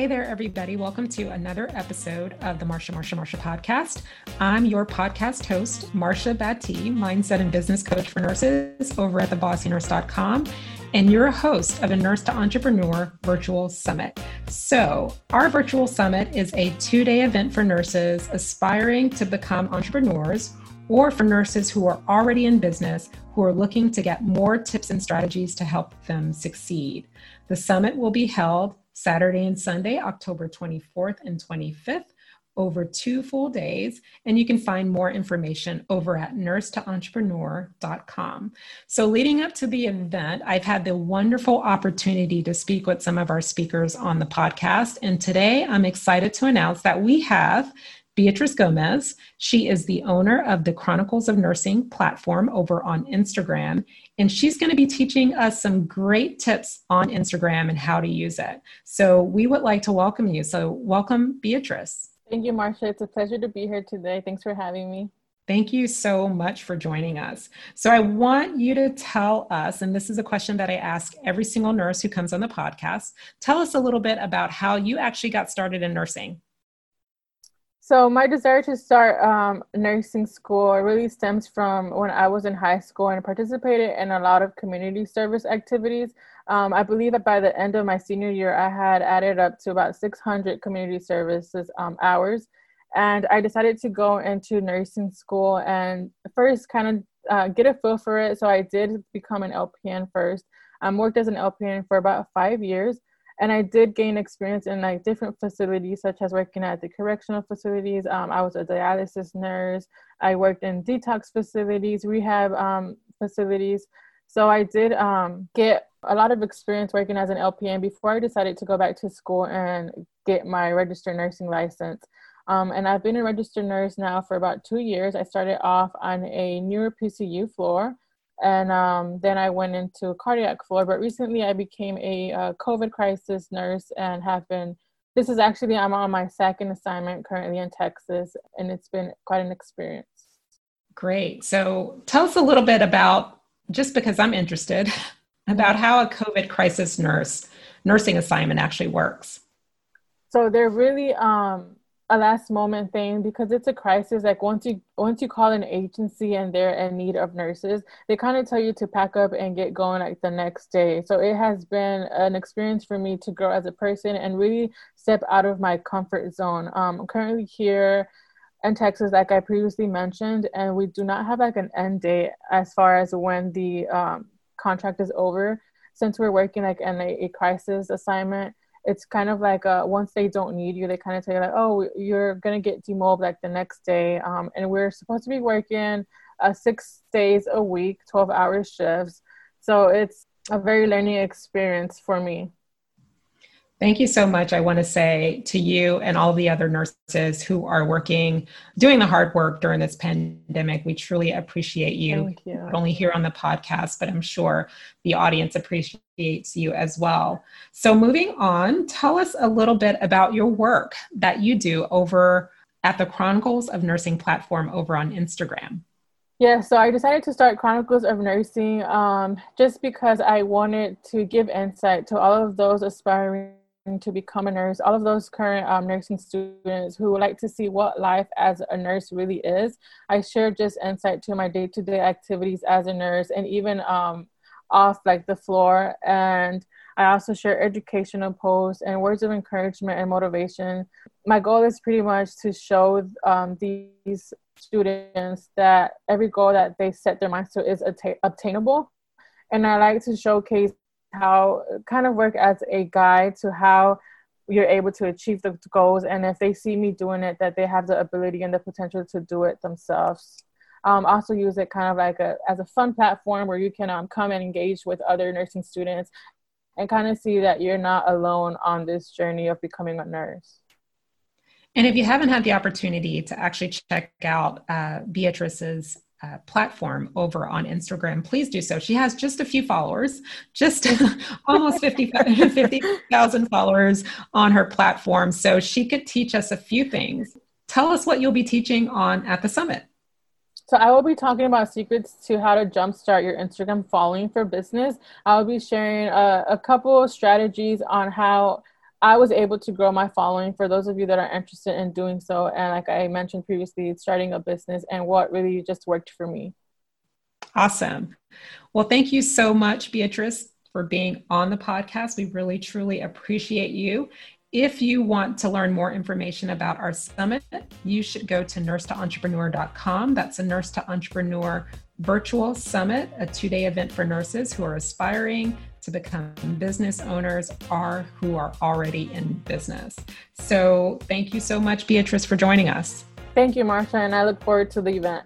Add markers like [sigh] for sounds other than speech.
Hey there, everybody. Welcome to another episode of the Marsha, Marsha, Marsha podcast. I'm your podcast host, Marsha Battee, mindset and business coach for nurses over at thebossynurse.com. And you're a host of a Nurse to Entrepreneur virtual summit. So, our virtual summit is a two day event for nurses aspiring to become entrepreneurs or for nurses who are already in business who are looking to get more tips and strategies to help them succeed. The summit will be held Saturday and Sunday, October 24th and 25th, over two full days. And you can find more information over at nursetoentrepreneur.com. So, leading up to the event, I've had the wonderful opportunity to speak with some of our speakers on the podcast. And today I'm excited to announce that we have Beatrice Gomez. She is the owner of the Chronicles of Nursing platform over on Instagram, and she's going to be teaching us some great tips on Instagram and how to use it. So we would like to welcome you. So, welcome, Beatrice. Thank you, Marsha. It's a pleasure to be here today. Thanks for having me. Thank you so much for joining us. So, I want you to tell us, and this is a question that I ask every single nurse who comes on the podcast tell us a little bit about how you actually got started in nursing. So my desire to start um, nursing school really stems from when I was in high school and participated in a lot of community service activities. Um, I believe that by the end of my senior year, I had added up to about 600 community services um, hours. And I decided to go into nursing school and first kind of uh, get a feel for it. So I did become an LPN first. I worked as an LPN for about five years and I did gain experience in like different facilities, such as working at the correctional facilities. Um, I was a dialysis nurse. I worked in detox facilities, rehab um, facilities. So I did um, get a lot of experience working as an LPN before I decided to go back to school and get my registered nursing license. Um, and I've been a registered nurse now for about two years. I started off on a neuro PCU floor and um, then I went into cardiac floor. But recently, I became a uh, COVID crisis nurse and have been. This is actually I'm on my second assignment currently in Texas, and it's been quite an experience. Great. So tell us a little bit about just because I'm interested [laughs] about how a COVID crisis nurse nursing assignment actually works. So they're really um, a last moment thing because it's a crisis. Like once you once you call an agency and they're in need of nurses they kind of tell you to pack up and get going like the next day. So it has been an experience for me to grow as a person and really step out of my comfort zone. Um, i'm currently here in texas like i previously mentioned and we do not have like an end date as far as when the um, contract is over. Since we're working like in a, a crisis assignment it's kind of like uh, once they don't need you, they kind of tell you like, oh, you're gonna get demobbed like the next day, um, and we're supposed to be working uh, six days a week, twelve hour shifts. So it's a very learning experience for me. Thank you so much. I want to say to you and all the other nurses who are working, doing the hard work during this pandemic, we truly appreciate you, you. not only here on the podcast, but I'm sure the audience appreciates you as well. So, moving on, tell us a little bit about your work that you do over at the Chronicles of Nursing platform over on Instagram. Yeah, so I decided to start Chronicles of Nursing um, just because I wanted to give insight to all of those aspiring to become a nurse, all of those current um, nursing students who would like to see what life as a nurse really is. I share just insight to my day to day activities as a nurse and even um, off like the floor. And I also share educational posts and words of encouragement and motivation. My goal is pretty much to show um, these students that every goal that they set their minds to is atta- obtainable. And I like to showcase how kind of work as a guide to how you're able to achieve the goals and if they see me doing it that they have the ability and the potential to do it themselves. Um, also use it kind of like a as a fun platform where you can um, come and engage with other nursing students and kind of see that you're not alone on this journey of becoming a nurse. And if you haven't had the opportunity to actually check out uh, beatrice's uh, platform over on Instagram, please do so. She has just a few followers, just [laughs] almost 50,000 50, followers on her platform. So she could teach us a few things. Tell us what you'll be teaching on at the summit. So I will be talking about secrets to how to jumpstart your Instagram following for business. I'll be sharing a, a couple of strategies on how I was able to grow my following for those of you that are interested in doing so. And like I mentioned previously, starting a business and what really just worked for me. Awesome. Well, thank you so much, Beatrice, for being on the podcast. We really, truly appreciate you. If you want to learn more information about our summit, you should go to nursetoentrepreneur.com. That's a nurse to entrepreneur virtual summit, a two day event for nurses who are aspiring to become business owners or who are already in business. So, thank you so much, Beatrice, for joining us. Thank you, Marsha, and I look forward to the event.